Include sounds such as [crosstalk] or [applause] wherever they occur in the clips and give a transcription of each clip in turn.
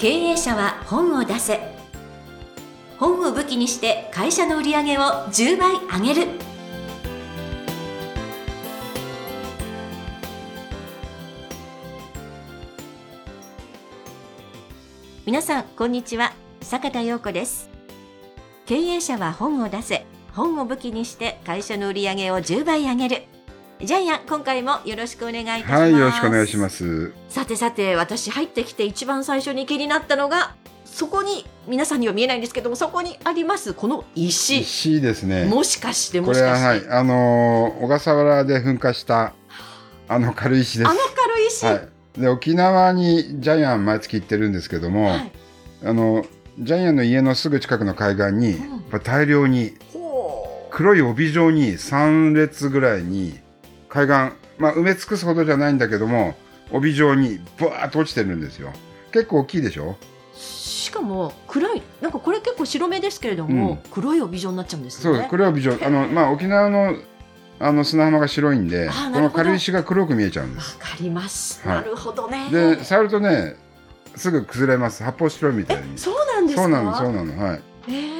経営者は本を出せ。本を武器にして会社の売り上げを10倍上げる。皆さんこんにちは。坂田陽子です。経営者は本を出せ。本を武器にして会社の売り上げを10倍上げる。ジャイアン今回もよろしくお願いいたしますはい、よろしくお願いします。さてさて私入ってきて一番最初に気になったのがそこに皆さんには見えないんですけどもそこにありますこの石石ですね。もしかしてこもしかして、れははい、あのー小笠原で噴火したあの軽石です。あの軽石、はい。で沖縄にジャイアン毎月行ってるんですけども、はいあのジャイアンの家のすぐ近くの海岸に、うん大量に黒い帯状に3列ぐらいに海岸、まあ埋め尽くすほどじゃないんだけども、帯状にブワーッと落ちてるんですよ。結構大きいでしょ？しかも黒いなんかこれ結構白目ですけれども、うん黒い帯状になっちゃうんですねそう、黒い帯状、あのまあ沖縄のあの砂浜が白いんで、この軽石が黒く見えちゃうんです。わかります、はいなるほどねで、触るとね、すぐ崩れます。発泡スチロールみたいに。そうなんですか？そうなの、そうなの、はい。へえ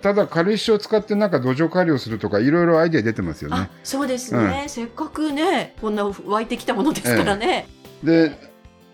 ただ軽石を使ってなんか土壌改良するとかいろいろアイデア出てますよあね。そうですね、せっかくねこんな湧いてきたものですからね、で、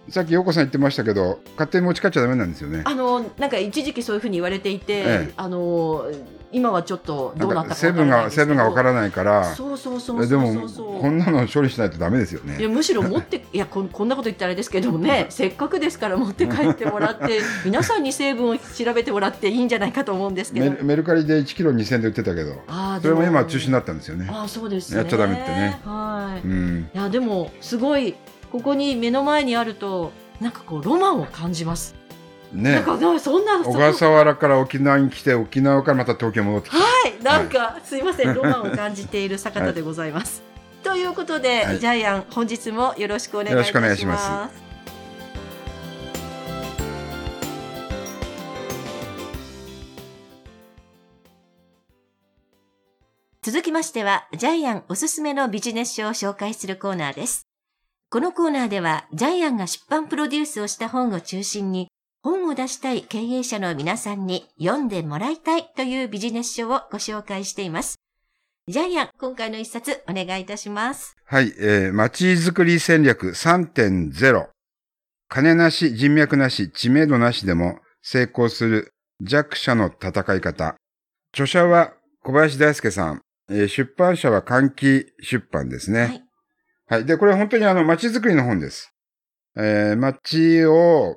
さっき陽子さん言ってましたけど、勝手に持ち帰っちゃダメなんですよね。あのなんか一時期そういうふうに言われていて、ええ。あの今はちょっとどうなったか成分が成分がわからないから、そうそうそうえでもこんなの処理しないとダメですよいやね。むしろ持っていやこんこんなこと言ったらあれですけどもねせっかくですから持って帰ってもらって [laughs] 皆さんに成分を調べてもらっていいんじゃないかと思うんですけど。メルカリで1キロ2000円で売ってたけど、あーそれもで今は中止になったんですよね。あーそうですね。やっちゃダメってね。はい、いうん。やでもすごいここに目の前にあるとなんかこうロマンを感じます、なねん。かなそんな小笠原から沖縄に来て、沖縄からまた東京に戻ってきて。はい、なんか、すいません、ロマンを感じている坂田でございます。ということで、はいジャイアン、本日もよろしくお願いいたします。よろしくお願いしま続きましては、ジャイアンおすすめのビジネス書を紹介するコーナーです。このコーナーでは、ジャイアンが出版プロデュースをした本を中心に、本を出したい経営者の皆さんに読んでもらいたいというビジネス書をご紹介しています。ジャイアン、今回の一冊お願いいたします。はい、えー、街づくり戦略3.0。金なし、人脈なし、知名度なしでも成功する弱者の戦い方。著者は小林大輔さん。えー出版社は換気出版ですね。はい。はい。で、これ本当にあの、街づくりの本です。えー、街を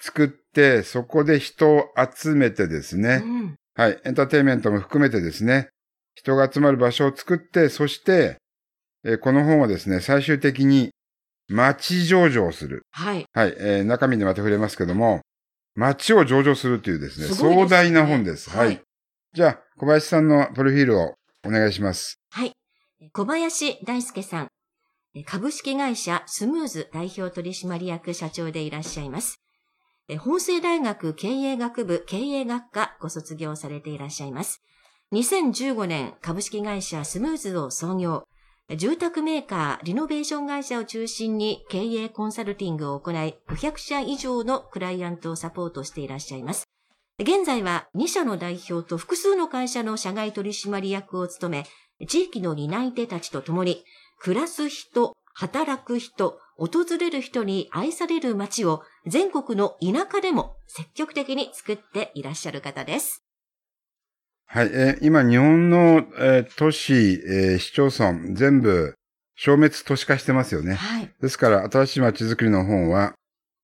作って、そこで人を集めてですね。うんはい。エンターテインメントも含めてですね、人が集まる場所を作って、そして、えーこの本はですね、最終的に街上場をする。はい。はい。えー中身にまた触れますけども、街を上場するというですね、すすね壮大な本です。は。はいいじゃあ、小林さんのプロフィールをお願いします。はい。小林大輔さん。株式会社スムーズ代表取締役社長でいらっしゃいます。法政大学経営学部経営学科ご卒業されていらっしゃいます。2015年株式会社スムーズを創業。住宅メーカー、リノベーション会社を中心に経営コンサルティングを行い、500社以上のクライアントをサポートしていらっしゃいます。現在は2社の代表と複数の会社の社外取締役を務め、地域の担い手たちと共に、暮らす人、働く人、訪れる人に愛される街を全国の田舎でも積極的に作っていらっしゃる方です。はい。えー今、日本の、えー都市、えー市町村、全部、消滅都市化してますよね。はい。ですから、新しい街づくりの本は、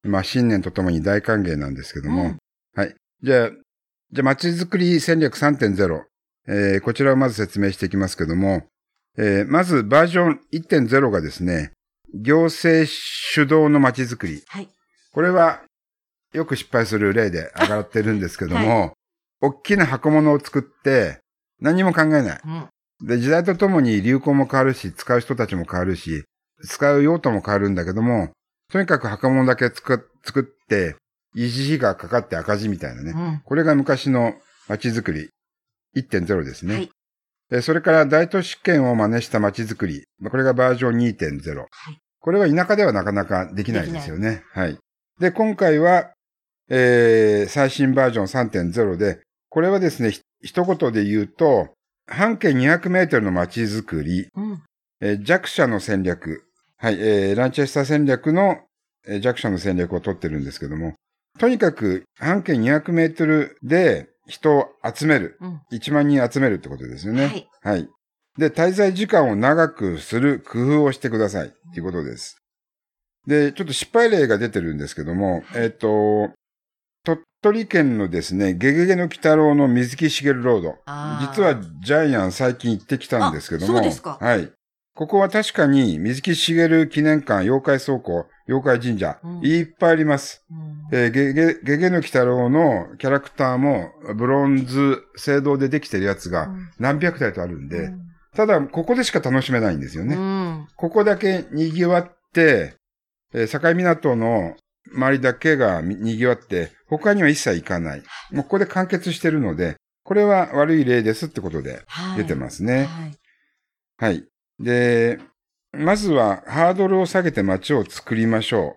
まあ、新年とともに大歓迎なんですけども、うんはい。じゃあ、じゃあ、街づくり戦略3.0、えーこちらをまず説明していきますけども、えーまずバージョン1.0がですね、行政主導の街づくり。はい。これは、よく失敗する例で上がってるんですけども、大きな箱物を作って、何も考えない。うん。で、時代とともに流行も変わるし、使う人たちも変わるし、使う用途も変わるんだけども、とにかく箱物だけ作っ作って、維持費がかかって赤字みたいなね。うん。これが昔の街づくり1.0ですね。はい。でそれから大都市圏を真似した街づくり。まあこれがバージョン2.0。はい。これは田舎ではなかなかできないですよね。はい。で、今回は、えー最新バージョン3.0で、これはですね、ひ一言で言うと、半径200メートルの街づくり、うん。えー弱者の戦略。はい、えーランチェスター戦略の、えー弱者の戦略を取ってるんですけども、とにかく半径200メートルで人を集める。うん。1万人集めるってことですよね。はい。はい。で、滞在時間を長くする工夫をしてください。っていうことです。で、ちょっと失敗例が出てるんですけども、はいえっ、と、鳥取県のですね、ゲゲゲの鬼太郎の水木しげるロード。実はジャイアン最近行ってきたんですけども。あそうですかはい。ここは確かに水木しげる記念館、妖怪倉庫、妖怪神社、うんいっぱいあります。うんえーゲゲ、ゲゲの鬼太郎のキャラクターも、ブロンズ、青銅でできてるやつが何百体とあるんで、ただ、ここでしか楽しめないんですようん。ね。うん。ここだけ賑わって、えー境港の周りだけがみ賑わって、他には一切行かない。もうここで完結してるので、これは悪い例ですってことではい。出てますね。はい。はい。で、まずはハードルを下げて街を作りましょ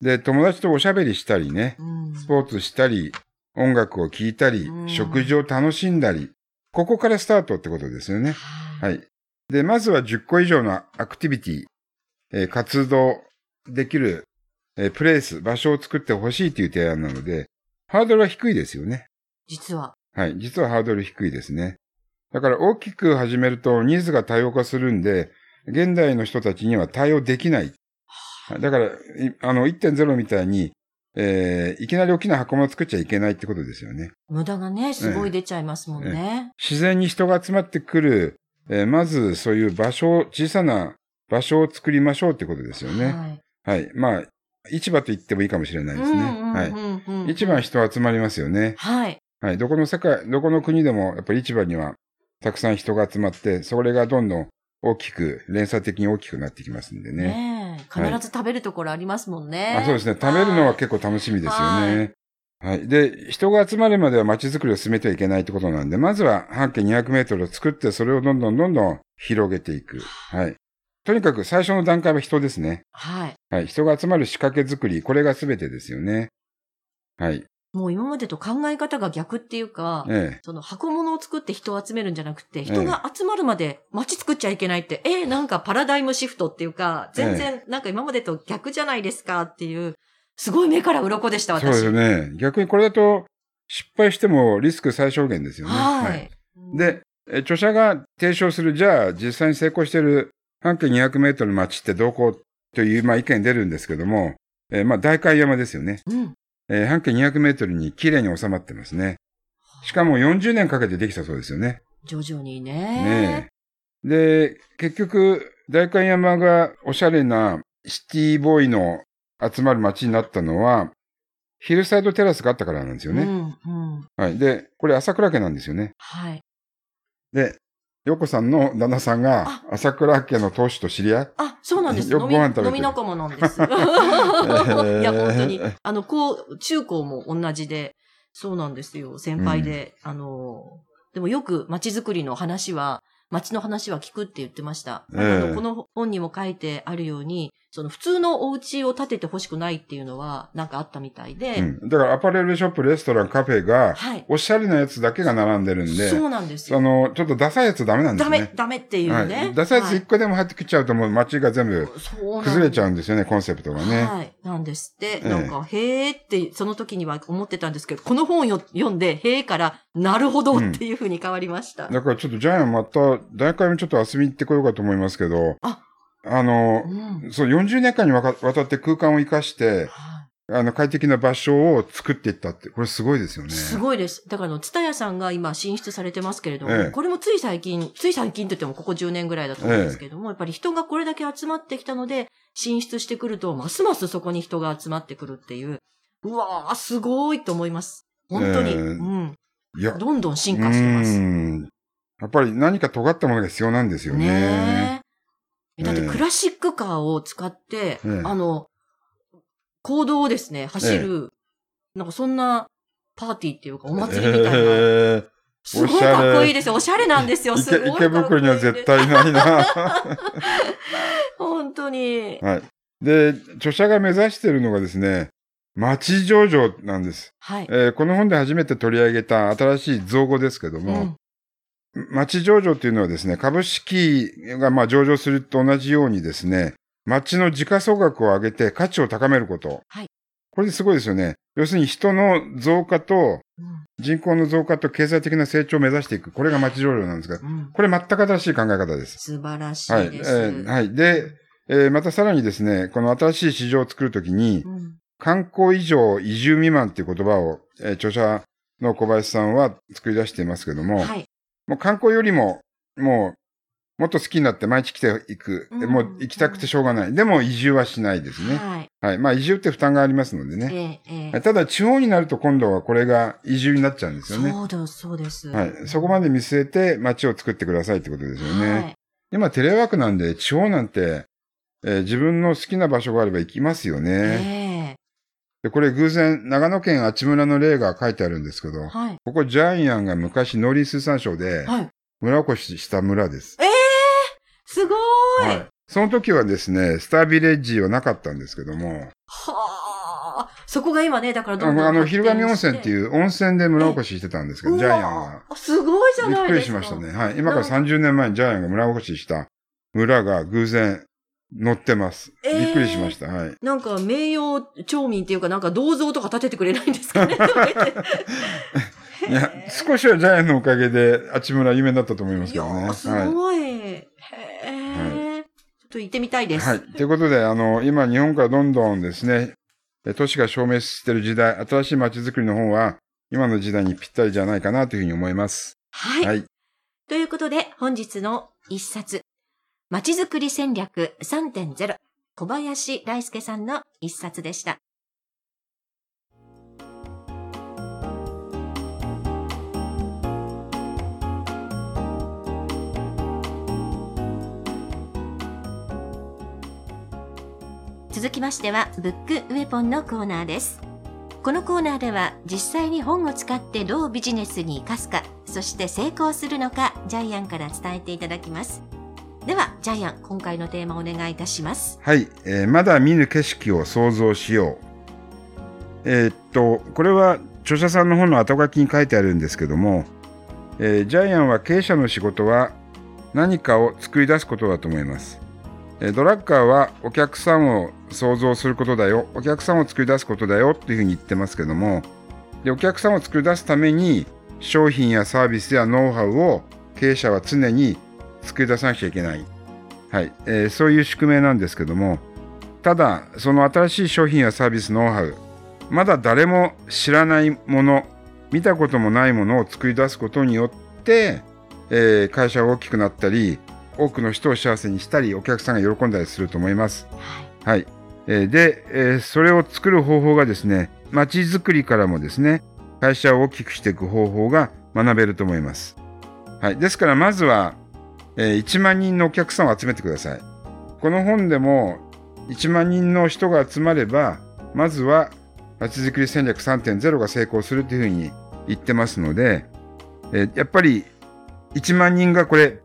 う。で、友達とおしゃべりしたりね、うん。スポーツしたり、音楽を聴いたりう、ん食事を楽しんだり、ここからスタートってことですよね。はい。はい。で、まずは10個以上のアクティビティ、えー活動できる、えープレイス、場所を作ってほしいという提案なので、ハードルは低いですよね。実は。はい。実はハードル低いですね。だから大きく始めるとニーズが多様化するんで、現代の人たちには対応できない。だから、いあの、1.0みたいに、えーいきなり大きな箱も作っちゃいけないってことですよね。無駄がね、すごい出ちゃいますもんね。自然に人が集まってくる、えーまずそういう場所を、小さな場所を作りましょうってことですよね。はい。はい。まあ、市場と言ってもいいかもしれないですね。はい。はい市場は人集まりますよね。はい。はい。どこの世界、どこの国でも、やっぱり市場にはたくさん人が集まって、それがどんどん大きく、連鎖的に大きくなってきますんでね。ねえ必ず食べるところありますもんね。あそうですね。食べるのは結構楽しみですよね。はい。で、人が集まるまでは街づくりを進めてはいけないってことなんで、まずは半径200メートルを作って、それをどんどんどんどん広げていく。はい。とにかく最初の段階は人ですね。はい。はい。人が集まる仕掛け作り、これが全てですよね。はい。もう今までと考え方が逆っていうか、ええ。その箱物を作って人を集めるんじゃなくて、人が集まるまで街作っちゃいけないって、ええなんかパラダイムシフトっていうか、全然なんか今までと逆じゃないですかっていう、すごい目から鱗でした、私。そうですよね。逆にこれだと、失敗してもリスク最小限ですよね。はい。で、え著者が提唱する、じゃあ実際に成功している半径200メートルの街ってどこ？という、まあ意見出るんですけども、えーまあ大海山ですよね。うん。えー半径200メートルに綺麗に収まってますね。しかも40年かけてできたそうですよね。徐々にね。ねえ。で、結局、大海山がおしゃれなシティボーイの集まる街になったのは、ヒルサイドテラスがあったからなんですよね。うん、うん。はい。で、これ朝倉家なんですよね。はい。で、ヨコさんの旦那さんがあ朝倉家の当主と知り合い？あ、そうなんです。よく飲みご飯食べてる飲み仲間なんです。[laughs] いーや、本当に。あの、こう、中高も同じで、そうなんですよ。先輩で。あの、でもよく街づくりの話は、街の話は聞くって言ってました。ええあのこの本にも書いてあるように、その普通のお家を建ててほしくないっていうのは、なんかあったみたいで、うん。だからアパレルショップ、レストラン、カフェが、はい。おしゃれなやつだけが並んでるんで、そうなんですよ。あの、ちょっとダサいやつダメなんですね。ダメ、ダメっていうね。はい。ダサいやつ一個でも入ってきちゃうともう街が全部崩れちゃううんですよね、コンセプトがね。はい。なんですって。ええなんか、へーって、その時には思ってたんですけど、この本を読んで、へーから、なるほどっていう風に変わりました。だからちょっとジャイアンまた、大会もちょっと遊びに行ってこようかと思いますけど、ああのう、ん。そう、40年間にわたって空間を生かして、はあの、快適な場所を作っていったって、これすごいですよね。いすごいです。だからあの、ツタヤさんが今進出されてますけれども、ええこれもつい最近、つい最近と言ってもここ10年ぐらいだと思うんですけれども、やっぱり人がこれだけ集まってきたので、進出してくると、ますますそこに人が集まってくるっていう、うわー、すごいと思います。本当に。ええうん。いや、どんどん進化してます。うんやっぱり何か尖ったものが必要なんですよね。ねえ。だってええクラシックカーを使って、ええあの、行動をですね、走る、なんかそんなパーティーっていうかお祭りみたいな。えーすごいかっこいいですよ。おしゃれなんですよ。すごい池池袋には絶対ないな。本当に。はい。で、著者が目指しているのがですね、町上場なんです。はい。えーこの本で初めて取り上げた新しい造語ですけども、うん町上場っていうのはですね、株式がまあ上場すると同じようにですね、町の時価総額を上げて価値を高めること。はいこれですごいですよね。要するに人の増加とうん人口の増加と経済的な成長を目指していく。これが町上場なんですが、うんこれ全く新しい考え方です。素晴らしはい。えいです。ーはい。で、えーまたさらにですね、この新しい市場を作るときに、うん観光以上移住未満っていう言葉を、えー著者の小林さんは作り出していますけども、はい。もう観光よりも、もう、もっと好きになって毎日来ていく。うんもう行きたくてしょうがない。でも移住はしないですね。はい。はい。まあ移住って負担がありますのでね。ええええただ地方になると今度はこれが移住になっちゃうんですよね。そうだ、そうです。はい。そこまで見据えて街を作ってくださいってことですよね。はい今テレワークなんで地方なんて、えー自分の好きな場所があれば行きますよね。えで、これ偶然長野県阿智村の例が書いてあるんですけどえ、はい。ここジャイアンが昔農林水産省ではい。村おこしした村です。ええすごーい。はい。その時はですね、スタービレッジはなかったんですけども、はあ。そこが今ね、だからあどんどんの、あの昼神温泉ってういう温泉で村おこししてたんですけど、ジャイアンは。すごいじゃびっくりないですか。しましたね。はい。今から30年前にジャイアンが村おこしした村が偶然乗ってます。えーびっくりしました。はい。なんか名誉町民っていうかなんか銅像とか建ててくれないんですかね [laughs] [laughs] いや、少しはジャイアンのおかげで、あちむら有名だったと思いますいけどね。すはい。ごい。へえ、ちょっと行ってみたいです。はい。ということで、あの、今日本からどんどんですね、え都市が消滅している時代、新しい街づくりの本は、今の時代にぴったりじゃないかなというふうに思います。はい。はい。ということで、本日の一冊、まちづくり戦略3.0、小林大輔さんの一冊でした。続きましては、ブックウェポンのコーナーです。このコーナーでは実際に本を使ってどうビジネスに活かすか、そして成功するのか、ジャイアンから伝えていただきます。では、ジャイアン、今回のテーマお願いいたします。はい。えーまだ見ぬ景色を想像しよう。えーっと、これは著者さんの本の後書きに書いてあるんですけども、えージャイアンは経営者の仕事は何かを作り出すことだと思います。えードラッカーはお客さんを想像することだよ、お客さんを作り出すことだよっていうふうに言ってますけども、でお客さんを作り出すために商品やサービスやノウハウを経営者は常に作り出さなきゃいけない。はい、えーそういう宿命なんですけども、ただ、その新しい商品やサービス、ノウハウ、まだ誰も知らないもの、見たこともないものを作り出すことによって、えー会社が大きくなったり、多くの人を幸せにしたり、お客さんが喜んだりすると思います。はい。はい。えーで、えーそれを作る方法がですね、街づくりからもですね、会社を大きくしていく方法が学べると思います。はい。ですから、まずは、えー1万人のお客さんを集めてください。この本でも、1万人の人が集まれば、まずは、街づくり戦略3.0が成功するというふうに言ってますので、えーやっぱり、1万人がこれ、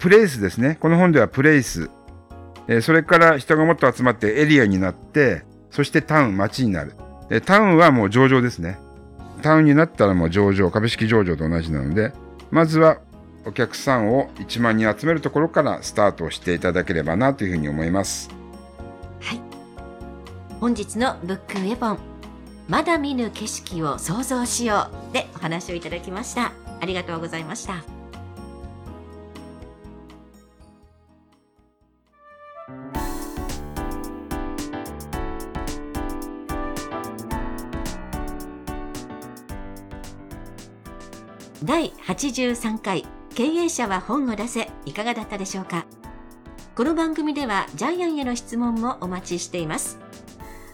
プレイスですね。この本ではプレイス、えーそれから人がもっと集まってエリアになって、そしてタウン、街になる。えータウンはもう上場ですね。タウンになったらもう上場、株式上場と同じなので、まずはお客さんを1万人集めるところからスタートしていただければなというふうに思います。はい。本日のブックウェポン、まだ見ぬ景色を想像しようでお話をいただきました。ありがとうございました。第83回経営者は本を出せいかがだったでしょうか？この番組ではジャイアンへの質問もお待ちしています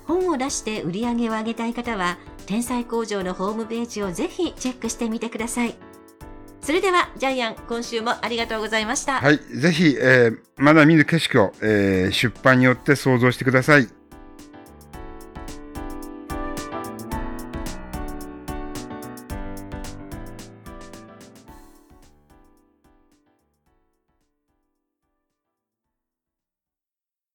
本を出して売り上げを上げたい方は天才工場のホームページをぜひチェックしてみてくださいそれではジャイアン今週もありがとうございました、はい。ぜひ、えーまだ見ぬ景色を、えー出版によって想像してください。